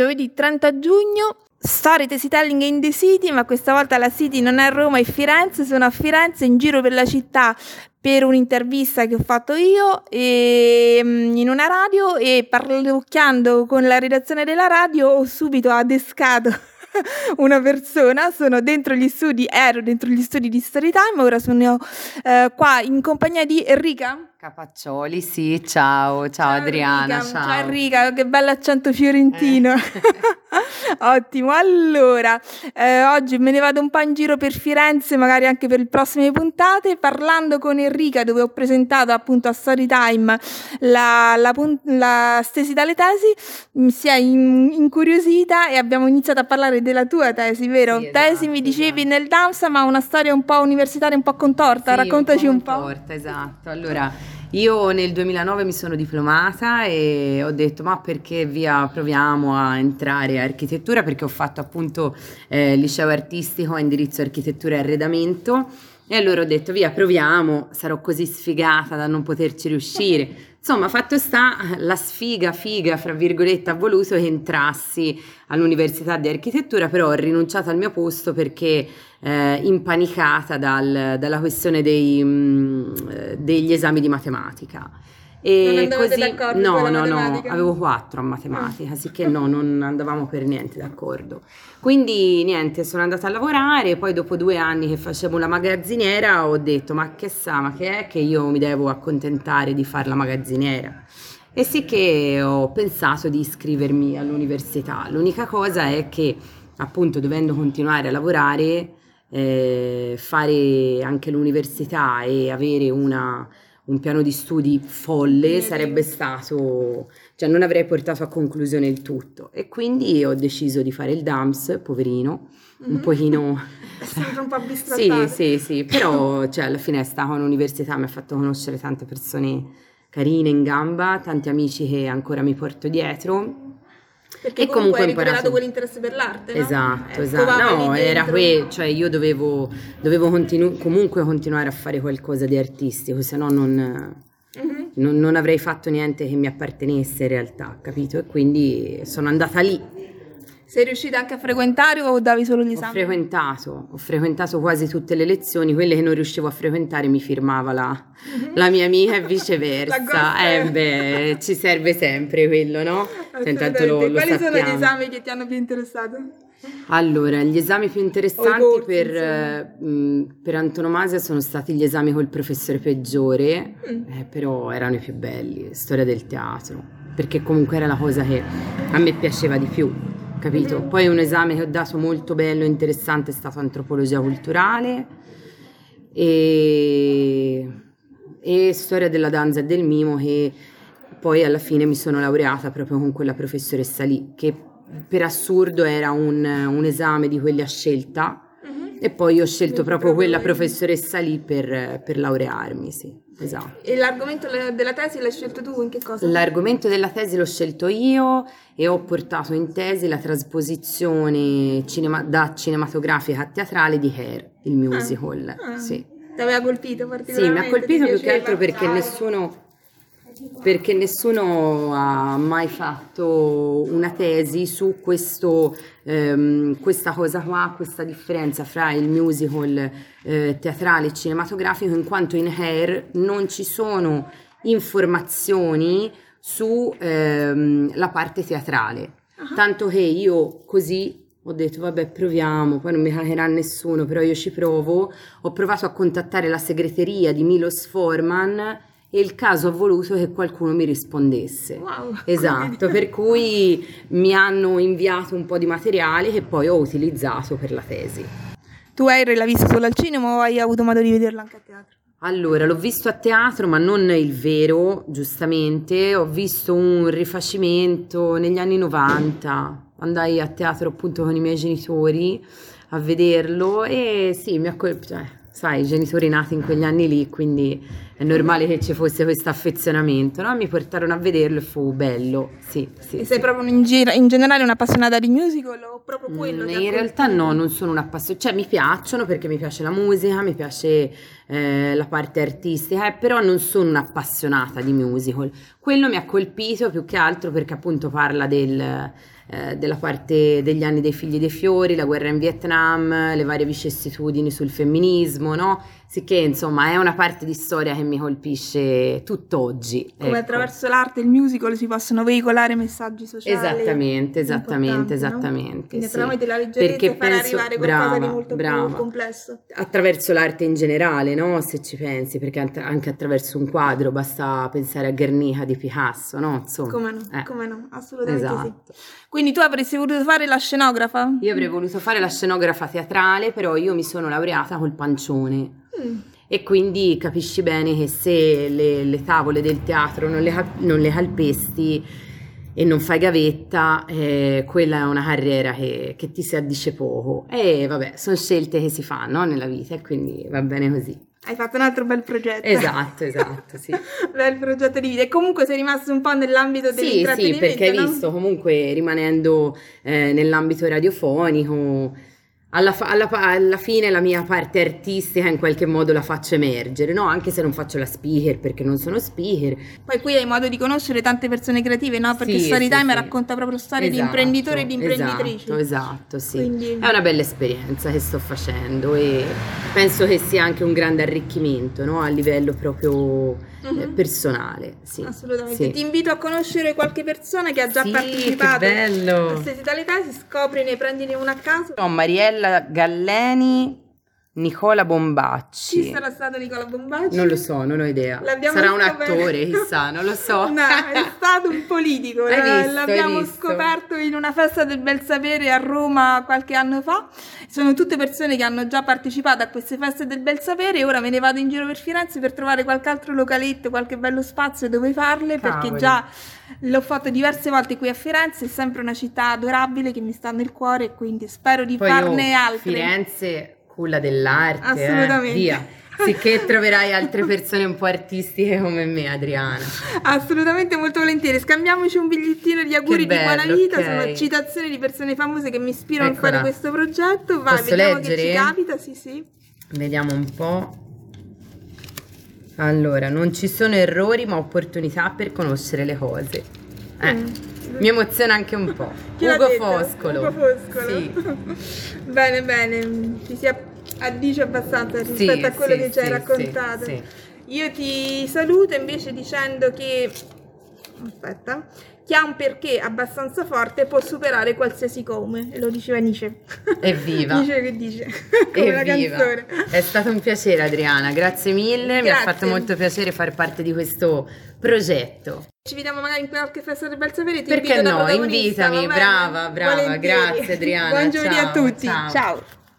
giovedì 30 giugno. Story Tesitelling in the City, ma questa volta la City non è Roma, è Firenze. Sono a Firenze in giro per la città per un'intervista che ho fatto io e, mm, in una radio e parlocchiando con la redazione della radio ho subito adescato una persona, sono dentro gli studi, ero dentro gli studi di Storytime, ora sono eh, qua in compagnia di Enrica. Capaccioli, sì, ciao, ciao, ciao Adriana. Enrica, ciao. ciao Enrica, che bello accento fiorentino. Eh. Ottimo, allora, eh, oggi me ne vado un po' in giro per Firenze, magari anche per le prossime puntate, parlando con Enrica, dove ho presentato appunto a Storytime la, la, la stesi dalle tesi, mi si è in, incuriosita e abbiamo iniziato a parlare della tua tesi, vero? Sì, esatto, tesi mi dicevi esatto. nel DAMSA, ma una storia un po' universitaria, un po' contorta, sì, raccontaci un po'. Contorta, esatto. Allora, io nel 2009 mi sono diplomata e ho detto ma perché via proviamo a entrare a architettura perché ho fatto appunto eh, liceo artistico a indirizzo architettura e arredamento e allora ho detto via proviamo, sarò così sfigata da non poterci riuscire. Insomma, fatto sta, la sfiga, figa, fra virgolette, ha voluto che entrassi all'università di architettura, però ho rinunciato al mio posto perché eh, impanicata dal, dalla questione dei, mh, mm, degli esami di matematica. E non così, no, no, no, avevo quattro a matematica, sicché no, non andavamo per niente d'accordo. Quindi niente, sono andata a lavorare, poi dopo due anni che facevo la magazziniera ho detto ma che sa, ma che è che io mi devo accontentare di fare la magazziniera? E sì che ho pensato di iscrivermi all'università. L'unica cosa è che appunto dovendo continuare a lavorare, eh, fare anche l'università e avere una un piano di studi folle sarebbe stato, cioè non avrei portato a conclusione il tutto. E quindi ho deciso di fare il DAMS, poverino, mm-hmm. un pochino... È sempre un po' bistrattato. sì, sì, sì, però cioè, alla fine è stata un'università, mi ha fatto conoscere tante persone carine in gamba, tanti amici che ancora mi porto dietro perché e comunque, hai imparato quell'interesse per l'arte, no? Esatto, eh, esatto. No, era qui, cioè io dovevo, dovevo continu- comunque continuare a fare qualcosa di artistico, se no non, mm-hmm. non, non avrei fatto niente che mi appartenesse in realtà, capito? E quindi sono andata lì sei riuscita anche a frequentare o davi solo gli esami? Ho frequentato, ho frequentato quasi tutte le lezioni, quelle che non riuscivo a frequentare mi firmava la, mm-hmm. la mia amica e viceversa. eh beh, ci serve sempre quello, no? Cioè, intanto lo, lo Quali sappiamo. sono gli esami che ti hanno più interessato? Allora, gli esami più interessanti corsi, per, eh, mh, per, antonomasia sono stati gli esami col professore peggiore, mm. eh, però erano i più belli, storia del teatro, perché comunque era la cosa che a me piaceva di più capito? Poi un esame che ho dato molto bello e interessante è stato antropologia culturale e, e storia della danza e del mimo che poi alla fine mi sono laureata proprio con quella professoressa lì che per assurdo era un, un esame di quelli a scelta. E poi ho scelto proprio quella professoressa lì per, per laurearmi, sì. Esatto. E l'argomento della tesi l'hai scelto tu in che cosa? L'argomento della tesi l'ho scelto io e ho portato in tesi la trasposizione cinema- da cinematografica a teatrale di Hair, il musical. Ah, ah. Sì. Ti aveva colpito particolarmente? Sì, mi ha colpito più che altro perché nessuno perché nessuno ha mai fatto una tesi su questo, ehm, questa cosa qua, questa differenza fra il musical eh, teatrale e cinematografico, in quanto in Hair non ci sono informazioni sulla ehm, parte teatrale. Uh-huh. Tanto che io così ho detto vabbè proviamo, poi non mi cagherà nessuno, però io ci provo. Ho provato a contattare la segreteria di Milos Forman e il caso ha voluto che qualcuno mi rispondesse. Wow. Esatto, per cui mi hanno inviato un po' di materiale che poi ho utilizzato per la tesi. Tu hai l'hai visto solo al cinema o hai avuto modo di vederlo anche a teatro? Allora, l'ho visto a teatro, ma non il vero, giustamente. Ho visto un rifacimento negli anni 90. Andai a teatro appunto con i miei genitori a vederlo e sì, mi ha colpito. Cioè, sai, i genitori nati in quegli anni lì, quindi è normale che ci fosse questo affezionamento, no? Mi portarono a vederlo e fu bello, sì, sì. E sei sì. proprio in, gira, in, generale un'appassionata di musical o proprio quello? Mm, in realtà no, non sono un'appassionata, cioè mi piacciono perché mi piace la musica, mi piace eh, la parte artistica, eh, però non sono un'appassionata di musical. Quello mi ha colpito più che altro perché appunto parla del eh, della parte degli anni dei figli dei fiori, la guerra in Vietnam, le varie vicissitudini sul femminismo, no? Sicché insomma è una parte di storia che mi colpisce tutt'oggi. Come ecco. attraverso l'arte e il musical si possono veicolare messaggi sociali. Esattamente, esattamente, esattamente. No? Sì. attraverso la leggerezza Perché far penso, arrivare qualcosa brava, di molto brava. più complesso. Attraverso l'arte in generale, no? Se ci pensi, perché anche attraverso un quadro basta pensare a Guernica di Picasso, no? Insomma, come no, eh. come no, assolutamente esatto. sì. Quindi tu avresti voluto fare la scenografa? Io avrei voluto fare la scenografa teatrale, però io mi sono laureata col pancione. E quindi capisci bene che se le, le tavole del teatro non le, non le, calpesti e non fai gavetta, eh, quella è una carriera che, che, ti si addice poco. E vabbè, sono scelte che si fanno nella vita e quindi va bene così. Hai fatto un altro bel progetto. Esatto, esatto, sì. bel progetto di vita. E comunque sei rimasto un po' nell'ambito dell'intrattenimento, Sì, sì, perché hai no? visto comunque rimanendo eh, nell'ambito radiofonico alla, alla, alla, fine la mia parte artistica in qualche modo la faccio emergere, no? Anche se non faccio la speaker perché non sono speaker. Poi qui hai modo di conoscere tante persone creative, no? Perché sì, Storytime sì, racconta proprio storie esatto, di imprenditori e di imprenditrici. Esatto, esatto, sì. Quindi... È una bella esperienza che sto facendo e penso che sia anche un grande arricchimento, no? A livello proprio uh-huh. personale. Sì, Assolutamente. Sì. Ti invito a conoscere qualche persona che ha già sì, partecipato bello. a Stesi Talità, si scopri, prendine una a caso. No, Mariella Galleni Nicola Bombacci. Chi sarà stato Nicola Bombacci? Non lo so, non ho idea. L'abbiamo sarà un attore, chissà, non lo so. no, è stato un politico. Hai visto, L'abbiamo scoperto in una festa del bel sapere a Roma qualche anno fa. Sono tutte persone che hanno già partecipato a queste feste del bel sapere e ora me ne vado in giro per Firenze per trovare qualche altro localetto, qualche bello spazio dove farle, Cavoli. perché già l'ho fatto diverse volte qui a Firenze, è sempre una città adorabile che mi sta nel cuore e quindi spero di Poi farne io, altre. Firenze culla dell'arte. Eh, Assolutamente. Eh, via. Sicché troverai altre persone un po' artistiche come me, Adriana. Assolutamente, molto volentieri. Scambiamoci un bigliettino di auguri bello, di buona vita. Okay. Sono citazioni di persone famose che mi ispirano Eccola. a fare questo progetto. Vai, Posso vediamo leggere? che ci capita. Sì, sì. Vediamo un po'. Allora, non ci sono errori ma opportunità per conoscere le cose. Eh. Mm. Mi emoziona anche un po'. Ugo Foscolo. Ugo Foscolo. Sì. bene, bene. Ci si addice abbastanza rispetto sì, a quello sì, che ci hai raccontato. Io ti saluto invece dicendo che... Aspetta chi ha un perché abbastanza forte può superare qualsiasi come, lo diceva Nietzsche. Evviva! Nietzsche che dice, come la canzone. È stato un piacere Adriana, grazie mille, grazie. mi ha fatto molto piacere fare parte di questo progetto. Ci vediamo magari in qualche festa del bel sapere, ti Perché no, invitami, brava, brava, Volentieri. grazie Adriana. Buon giovedì a tutti, ciao. ciao.